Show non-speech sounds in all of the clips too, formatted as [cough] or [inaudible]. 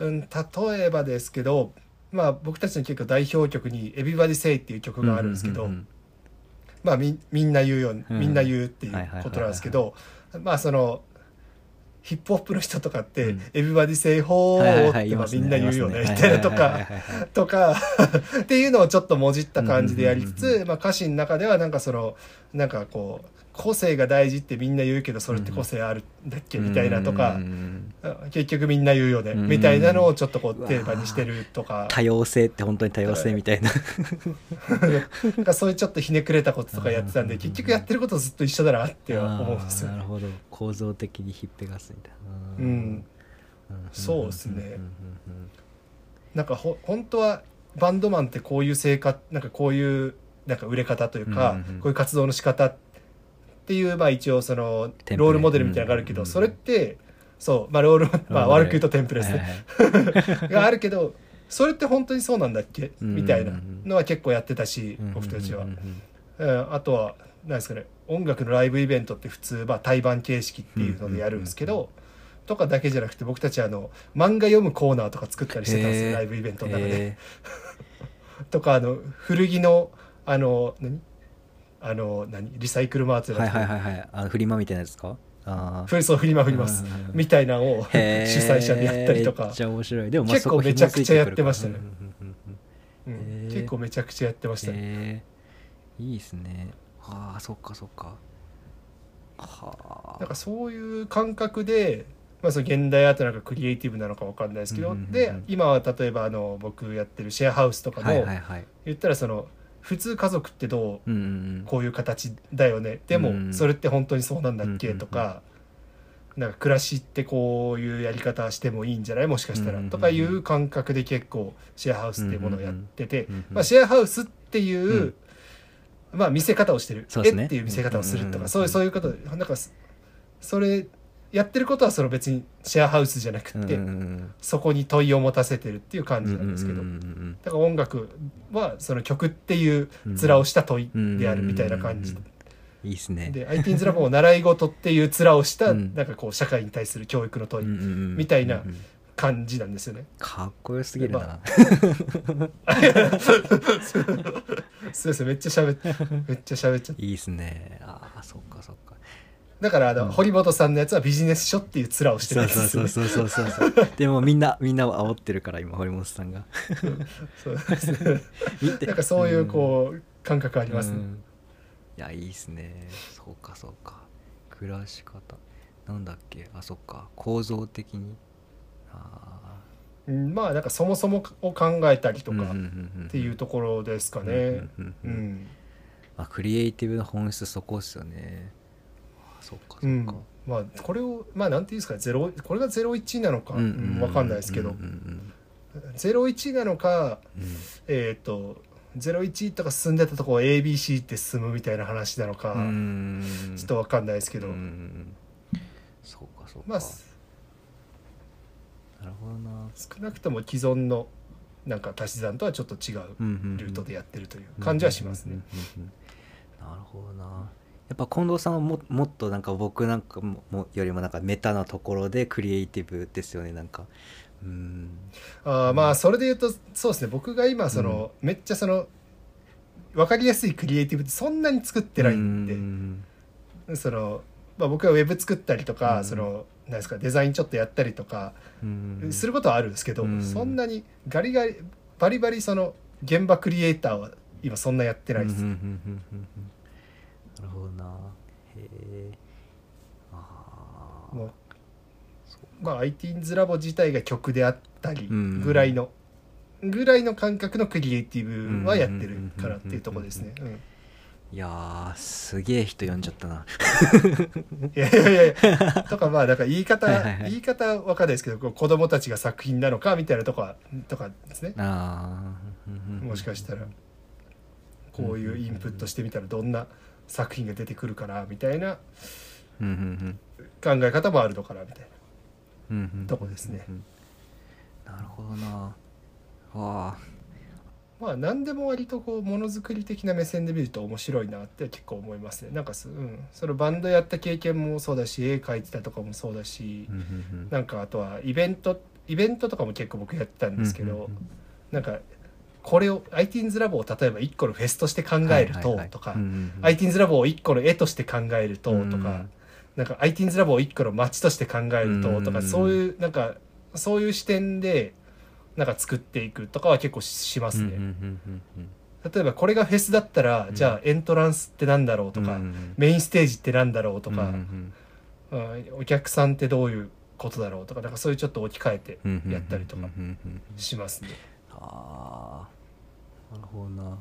うん、例えばですけど、まあ、僕たちの結構代表曲に「Everybody Say」っていう曲があるんですけど、まあ、みみんな言うようにうん。みんな言うっていうことなんですけどまあそのヒップホップの人とかってうん「Everybody Say ほはいはいー」ってまあみんな言うよねみたいなとかとか [laughs] っていうのをちょっともじった感じでやりつつまあ歌詞の中ではなんかそのなんかこう個性が大事ってみんな言うけどそれって個性あるんだっけみたいなとか結局みんな言うよね。うん。みたいなのをちょっとこうテーマにしてるとか。多様性って本当に多様性みたいな。[laughs] なんかそういうちょっとひねくれたこととかやってたんでうん結局やってることずっと一緒だなって思うんですよね。なるほど。構造的にひっぺがすみたいな。うん。うん。そうっすね。なんかほ本当はバンドマンってこういう生活なんかこういうなんか売れ方というか、うんうんうん。こういう活動の仕方っていうまあ一応そのロールモデルみたいなのがあるけど、うんうんうん。それってそうまあロール、まあ、悪く言うとテンプレですね、[laughs] があるけどそれって本当にそうなんだっけ？うん。みたいなのは結構やってたし、うん。僕たちは。あとは何ですかね音楽のライブイベントって普通、まあ、対バン形式っていうのでやるんですけど、とかだけじゃなくて僕たちあの漫画読むコーナーとか作ったりしてたんですよライブイベントの中で。へ [laughs] とかあの古着のあの何？あの何？リサイクルマーツーはいはいはいはい。あのフリマみたいなやつか？あフリそうフリマフリマスうんうんうん。みたいなのを主催者でやったりとか。結構めちゃくちゃやってましたね。結構めちゃくちゃやってましたね。いいですね。ああそっかそっか。はあ。なんかそういう感覚で、まあ、その現代アートなんかクリエイティブなのかわかんないですけど、で今は例えばあの僕やってるシェアハウスとかも、言ったらその普通家族ってどううんうんうん。こういう形だよね。でもうんそれって本当にそうなんだっけうんとかなんか暮らしってこういうやり方してもいいんじゃない？もしかしたうんらとかいう感覚で結構シェアハウスっていうものをやってて。まあシェアハウスっていううん。まあ見せ方をしてる。ね。絵っていう見せ方をするとうんかそういうそういうことで。なんかそそれやってることはその別にシェアハウスじゃなくてそこに問いを持たせてるっていう感じなんですけど。だから音楽はその曲っていう面をした問いであるみたいな感じ。うんいいですね。で IT's ラボも習い事っていう面をしたうん。なんかこう社会に対する教育の問いみたいな感じなんですよね。かっこよすぎるな、ま [laughs] [laughs] そうですめっちゃ喋っめっちゃ喋っちゃった。いいですね。ああそっかそっかだからあの、うん。堀本さんのやつはビジネス書っていう面をしてるそうやつですよね。そうそうそうそうそう [laughs] でもみんなみんなを煽ってるから今堀本さんが。そうです。ね見て。なんかそういうこう感覚ありますね。うん。いやいいっすね。そうかそうか。暮らし方。なんだっけ？あそっか。構造的に？あうんまあなんかそもそもを考えたりとかっっていうところですかね。うんうんうんううん。んまあ、クリエイティブの本質そこっすよね。あそっかそっうん。か、まあこれをまあなんていうんですかゼロこれが01なのか、うんわかんないですけど。うんうん01なのかえっ、と01とか進んでたとこを ABC って進むみたいな話なのか、うん。ちょっとわかんないですけど、うんそうかそうか、まあなるほどな。少なくとも既存のなんか足し算とはちょっと違うルートでやってるという感じはしますね。なるほどなやっぱ近藤さんはももっとなんか僕なんかももよりもなんかメタなところでクリエイティブですよねなんか。うん。あーまあそれで言うとそうですね僕が今その、めっちゃその分かりやすいクリエイティブってそんなに作ってないんで、うん。その、まあ、僕はウェブ作ったりとか、うん。そのなんですかデザインちょっとやったりとかうん。することはあるんですけど、うん。そんなにガリガリバリバリその現場クリエイターは今そんなやってないです。なるほどな。へえ。ああもうまあ IT's ラボ自体が曲であったりうんぐらいの、ぐらいの感覚のクリエイティブはやってるからっていうところですね。うんいやーすげえ人呼んじゃったな。[laughs] いやいやいや。とかまあだから言い方はい言い方わかんないですけど子供たちが作品なのかみたいなとこはとかですね。ああもしかしたらこういうインプットしてみたらどんな作品が出てくるかなみたいな考え方もあるのかなみたいうんうんうんとこですね。うんなるほどな。わあ。なまあ何でも割とこうものづくり的な目線で見ると面白いなって結構思いますね。なんかす、うん、そのバンドやった経験もそうだし絵描いてたとかもそうだしなんかあとはイベントイベントとかも結構僕やってたんですけど、なんかこれを ITINS ラボを例えば1個のフェスとして考えるととか、ITINS ラボを1個の絵として考えるととか、うんなんか ITINS ラボを1個の街として考えるととか、うんそういうなんかそういう視点でなんか作っていくとかは結構しますね。例えばこれがフェスだったら、うん。じゃあエントランスってなんだろうとか、メインステージってなんだろうとか、お客さんってどういうことだろうとかなんかそういうちょっと置き換えてやったりとかしますね。ああなるほどな。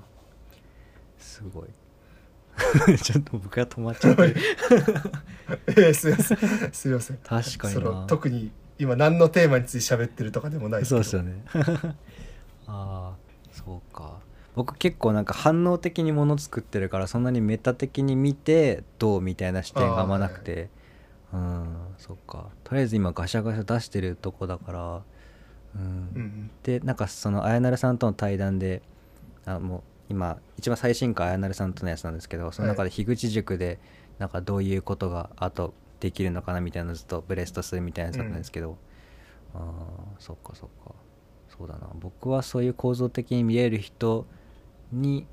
すごい。[laughs] ちょっと僕が止まっちゃってる。[laughs] えーすいません。すいません。確かそにな。の特に今何のテーマについて喋ってるとかでもないですそうですよね。[laughs] ああそうか。僕結構なんか反応的にもの作ってるからそんなにメタ的に見てどうみたいな視点があんまなくて。うんそっか。とりあえず今ガシャガシャ出してるとこだからうん。うんうん。でなんかそのあやなるさんとの対談であもう今一番最新回あやなるさんとのやつなんですけどその中で樋口塾でなんかどういうことがあとできるのかなみたいなのずっとブレストするみたいなやつだったんですけど、ああそっかそっか。そうだな。僕はそういう構造的に見える人に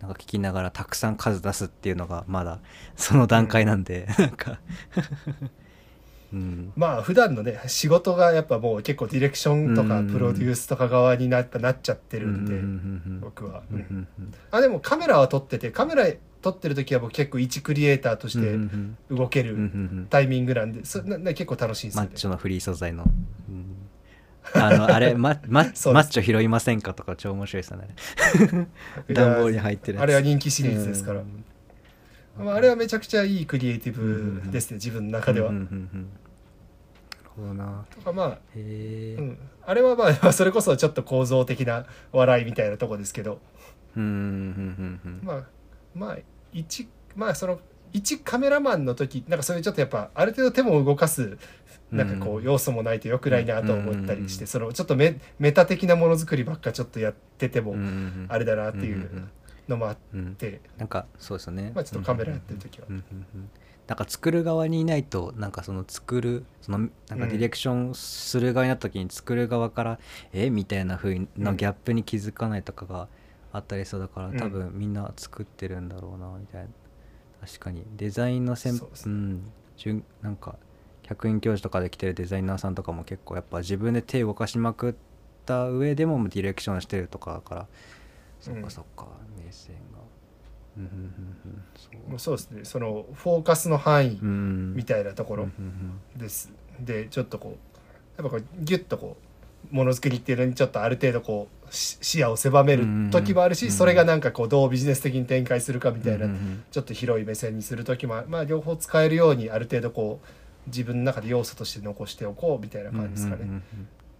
なんか聞きながらたくさん数出すっていうのがまだその段階なんで、なんかうん。まあ普段のね仕事がやっぱもう結構ディレクションとかうん。プロデュースとか側になっぱなっちゃってるんで、僕は、うんあでもカメラは撮っててカメラ撮ってる時は僕結構一クリエイターとしてん動けるんタイミングなんでそなな結構楽しいですね。ッチョのフリー素材の、うん。あのあれママ [laughs] そうです。マッチョ拾いませんかとか超面白いですよね。い [laughs] や段ボールに入ってるあれは人気シリーズですから、うん。まあ、あれはめちゃくちゃいいクリエイティブですね、自分の中では、うんうんうんほどな。とかまあ、うん、あれはまあそれこそちょっと構造的な笑いみたいなとこですけど。まあまあ一まあその一カメラマンの時なんかそういうちょっとやっぱある程度手も動かすなんかこううん。要素もないとよくないなと思ったりして、うんそのちょっとメメタ的なものづくりばっかちょっとやっててもあれだなっていんうのもあっうんうん。て、なんかそうですよね。まあちょっとカメラやってる時は。うんうんうんなんか作る側にいないとなんかその作るそのなんかディレクションする側になった時に作る側から、え？みたいな風のギャップに気づかないとかがあったりそうだから、うん。多分みんな作ってるんだろうなみたいな。確かに。デザインの先そうん。順なんか客員教授とかで来てるデザイナーさんとかも結構やっぱ自分で手を動かしまくった上でもディレクションしてるとかだから。そっうん。かそっか、目線が。うんうんうんうんそう。ですね。そのフォーカスの範囲うん。みたいなところです、でちょっとこうやっぱこうギュッとこうものづくりっていうのにちょっとある程度こうし視野を狭める時もあるし、うんそれがなんかこうどうビジネス的に展開するかみたいな、ちょっと広い目線にする時もまあ両方使えるようにある程度こう自分の中で要素として残しておこうみたいなうん感じですかね、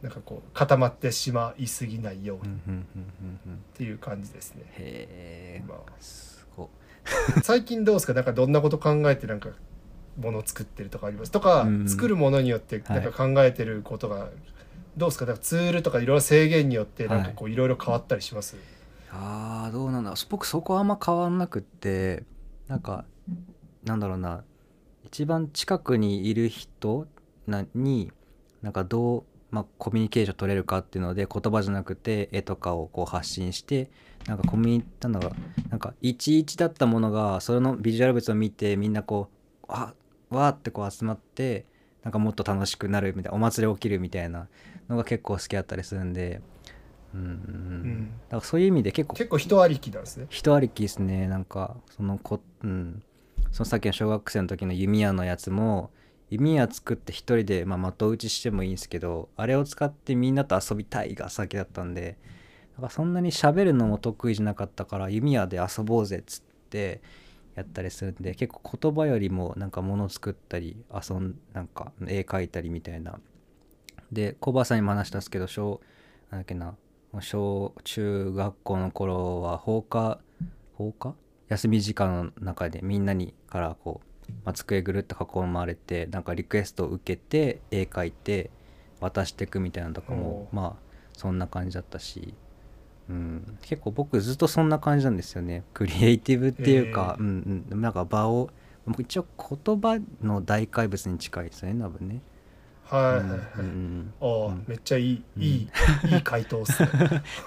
なんかこう固まってしまいすぎないようにっていう感じですね、へえまあ [laughs] 最近どうですか？なんかどんなこと考えてなんかものを作ってるとかあります？とか、うん作るものによってなんか考えてることが、どうですか？だからツールとかいろいろ制限によってなんかこういろいろ変わったりします、あーどうなんだ僕そこあんま変わんなくってなんかなんだろうな。一番近くにいる人なになんかどう、まあ、コミュニケーション取れるかっていうので言葉じゃなくて絵とかをこう発信してなんかコミュニなんだろうなんか11だったものがそれのビジュアル物を見てみんなこうあわーってこう集まってなんかもっと楽しくなるみたいなお祭り起きるみたいなのが結構好きだったりするんで。うん。うん。だからそういう意味で結構結構人ありきなんですね。人ありきですね。なんかそのこうん。そのさっきの小学生の時の弓矢のやつも弓矢作って一人で、まあ、的打ちしてもいいんですけどあれを使ってみんなと遊びたいが先だったんでだからそんなに喋るのも得意じゃなかったから弓矢で遊ぼうぜっつってやったりするんで結構言葉よりもなんか物作ったり遊んなんか絵描いたりみたいな。でコバさんにも話したんですけど小なんだっけな小中学校の頃は放課放課？休み時間の中でみんなにからこう、まあ、机ぐるっと囲まれてなんかリクエストを受けて絵描いて渡していくみたいなのとかもおまあそんな感じだったし、うん、結構僕ずっとそんな感じなんですよね。クリエイティブっていうか、へー。うんうん、なんか場を僕一応言葉の大怪物に近いですよね多分ね。はいはいはい、うんああ、うん。めっちゃいい、うん。いいいい回答っすね。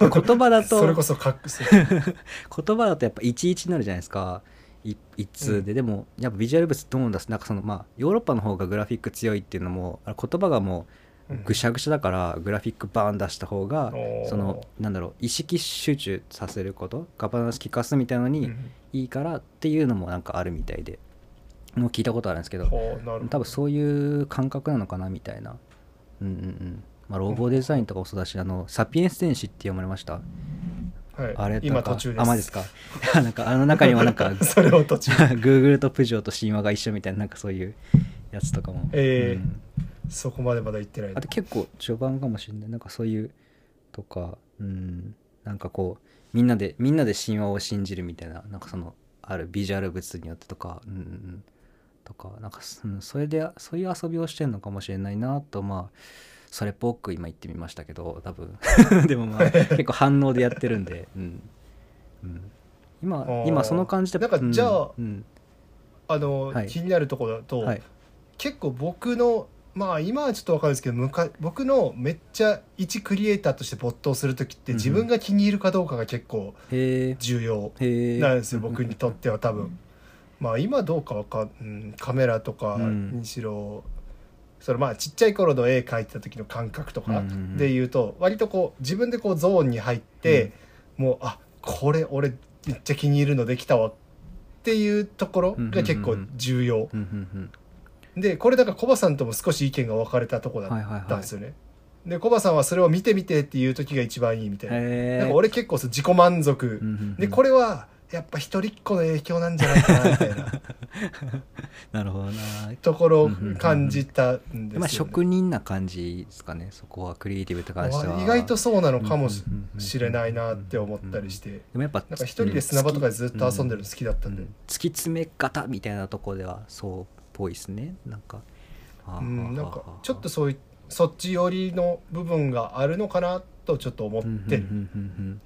[laughs] 言葉だと [laughs] それこそかっそう言葉だとやっぱ11になるじゃないですか。い一通で、でもやっぱビジュアル物どうなんだなんかそのまあヨーロッパの方がグラフィック強いっていうのも言葉がもうぐしゃぐしゃだからグラフィックバーン出した方がそのなんだろう意識集中させることガバナンス聞かすみたいなのにうん。いいからっていうのもなんかあるみたいで。もう聞いたことあるんですけど多分そういう感覚なのかなみたいな。うんうんうん。まあロゴデザインとかもそうだしあのサピエンス戦士って読まれました？はい、あれ？とか今途中です。あマジですか？[laughs] なんかあの中にはなんか [laughs] それを途中。[laughs] Google とプジョーと神話が一緒みたいななんかそういうやつとかも、えー。うんそこまでまだ行ってないあと結構序盤かもしれない。なんかそういうとかうんなんかこうみんなでみんなで神話を信じるみたいななんかそのあるビジュアル物によってとかうんうんうん。とかなんかそうんそれでそういう遊びをしてんのかもしれないなとまあそれっぽく今言ってみましたけど多分。[laughs] でもまあ [laughs] 結構反応でやってるんで、うんうん、今ー今その感じでなんかじゃあうん。うんあの、はい。気になるところだと、はい。結構僕のまあ今はちょっと分かるんですけど昔僕のめっちゃ一クリエイターとして没頭する時ってうんうん。自分が気に入るかどうかが結構重要なんですよ、僕にとっては多分。まあ今どうかわかん、うん、カメラとかうん。にしろ、それまあちっちゃい頃の絵描いてた時の感覚とかうんうんうん。で言うと割とこう自分でこうゾーンに入って、もうあこれ俺めっちゃ気に入るのできたわっていうところが結構重要、うんうんうんでこれだからコバさんとも少し意見が分かれたとこだったんですよね、でコバさんはそれを見てみてっていう時が一番いいみたいな,、なんか俺結構自己満足、でこれれはやっぱ一人っ子の影響なんじゃないかなみたいな。[laughs] なるほどな。ところをうんうんうんうん感じたん。ですよ、ねまあ職人な感じですかね。そこはクリエイティブって関しては。意外とそうなのかもしれないなって思ったりして。でもやっぱなんか一人で砂場とかでずっと遊んでるの好きだったんで、うん突き詰め方みたいなところではそうっぽいですね。なんか。うん、なんかちょっとそういうそっち寄りの部分があるのかなとちょっと思ってる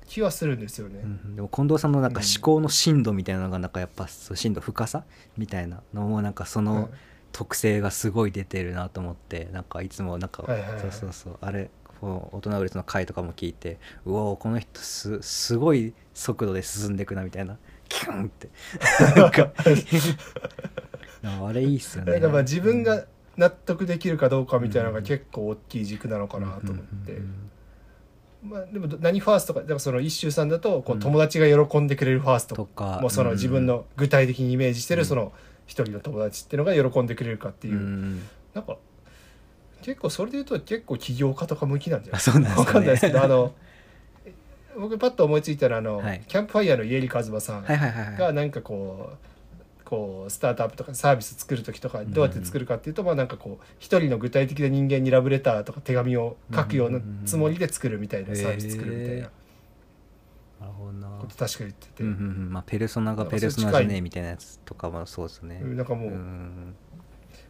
気はするんですよね。うんうん。でも近藤さんのなんか思考の深度みたいなのがなんかやっぱ深度深さみたいなのもなんかその特性がすごい出てるなと思ってなんかいつもなんかはいはいはいそうそうそうあれ大人売れの回とかも聞いてうおーこの人すすごい速度で進んでいくなみたいなキュンって。[laughs] なんか [laughs] [laughs] あれいいっすよね。なんかまあ自分が納得できるかどうかみたいなのが結構大きい軸なのかなと思って。まあでも何ファーストかだからその一周さんだとこううん。友達が喜んでくれるファーストとか。もうその自分の具体的にイメージしてうん。るその一人の友達っていうのが喜んでくれるかっていう。うん。なんか結構それで言うと結構起業家とか向きなんじゃない？ですかね。わかんないですけどあの [laughs] 僕パッと思いついたらあの、はい。キャンプファイヤーの家入一馬さんがなんかこうこうスタートアップとかサービス作る時とかどうやって作るかっていうと、まあなんかこう一人の具体的な人間にラブレターとか手紙を書くようなつもりで作るみたいなサービス作るみたいな。なるほどな。こと確か言ってて、うんうんうん。まあペルソナがペルソナじゃねえみたいなやつとかもそうですね。なんかもう,、うん。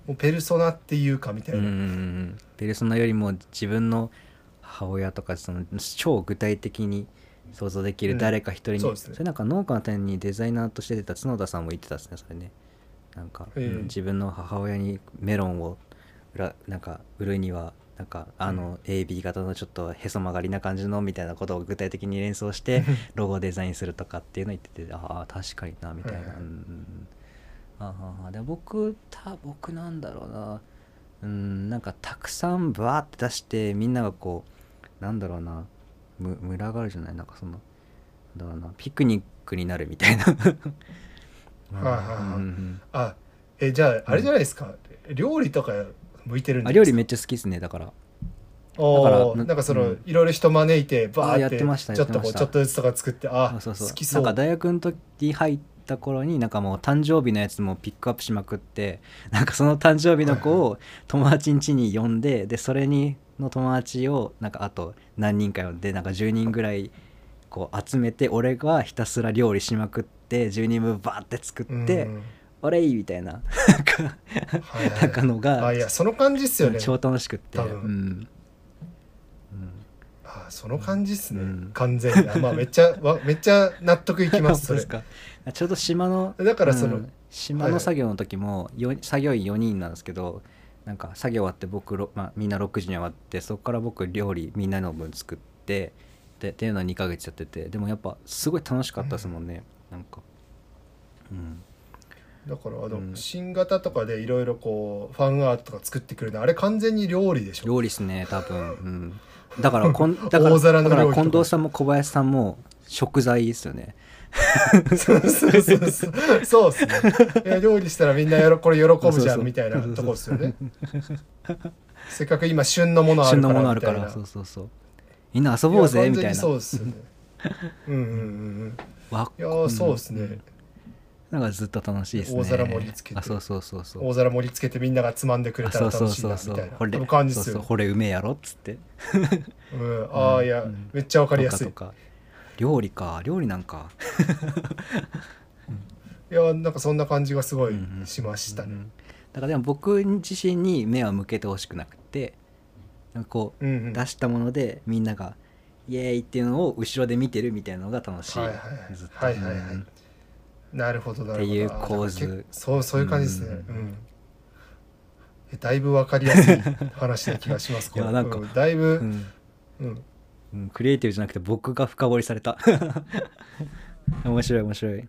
もうペルソナっていうかみたいな、うんうんうん。ペルソナよりも自分の母親とかその超具体的に想像できる誰か一人に、うんそうですね。れなんか農家の点にデザイナーとして出た角田さんも言ってたですね。それね。なんか、ええ。うん自分の母親にメロンを売らなんか売るにはなんかあの AB 型のちょっとへそ曲がりな感じのみたいなことを具体的に連想してロゴデザインするとかっていうの言っててああ確かになみたいな、はいはい。うん。うんうんああで僕た僕なんだろうな。うんなんかたくさんバーって出してみんながこうなんだろうなむ群がるじゃない？なんかそのだろうなピクニックになるみたいな。はいはいはい。うんうんうん。あえじゃああれじゃないですか、料理とか向いてるんですか？料理めっちゃ好きですねだから。おだからーなんかその、うん。いろいろ人招いてバーっあやっててましたちょっとこうちょっとずつとか作ってあそうそう。好きそう。なんか大学の時入った頃になんかもう誕生日のやつもピックアップしまくってなんかその誕生日の子を友達ん家に呼んででそれにの友達をなんかあと何人か呼んでなんか10人ぐらいこう集めて俺がひたすら料理しまくって10人分バーって作ってうん「俺い!」みたいな。[laughs] なんかはいはいなんかのがあいやその感じっすよね。超楽しくって、多分。うん。うんあその感じっすね、うん。完全に。あまあめっちゃわめっちゃ納得いきます [laughs] それ。ちょうど島のだからそのうん。島の作業の時もよ作業員4人なんですけどなんか作業終わって僕、ろまあ、みんな6時に終わってそこから僕料理みんなの分作ってでっていうのは2ヶ月やっててでもやっぱすごい楽しかったですもんね、なんか。うん。だからあの、うん。新型とかでいろいろこうファンアートとか作ってくるのあれ完全に料理でしょ。料理っすね多分、うん、だからこん [laughs] だからだから近藤さんも小林さんも食材ですよねそうそうそうそうそうっすね。料理したらみんなやろこれ喜ぶじゃんみたいなとこっすよね。せっかく今旬のものあ旬るから。のものあるかみたいならそうそう。そうみんな遊ぼうぜみたいな。[laughs] そうっすよねうんうんうんうんわいやーそうですね、なんかずっと楽しいですね。大皿盛り付けて。あそうそうそうそう。大皿盛り付けてみんながつまんでくれあそうたら楽しいそうそうそなみたいう。なこれ感じっすそうそうよこれうめえやろっつって。うん。ああいや、うんめっちゃわかりやすい。とかとか料理か料理なんか。いやなんかそんな感じがすごいうんうんしましたね。うんだからでも僕自身に目は向けてほしくなくてなんかこううんうん。出したものでみんながイエーイっていうのを後ろで見てるみたいなのが楽しい、はいはいはい。ずっと。はいはいはい。うんなるほどなるほど。っていう構図。そうそういう感じですね。ううんん、えだいぶわかりやすい話な気がします。[laughs] いやなんかうん。だいぶ、うん。うんクリエイティブじゃなくて僕が深掘りされた。面白い面白い。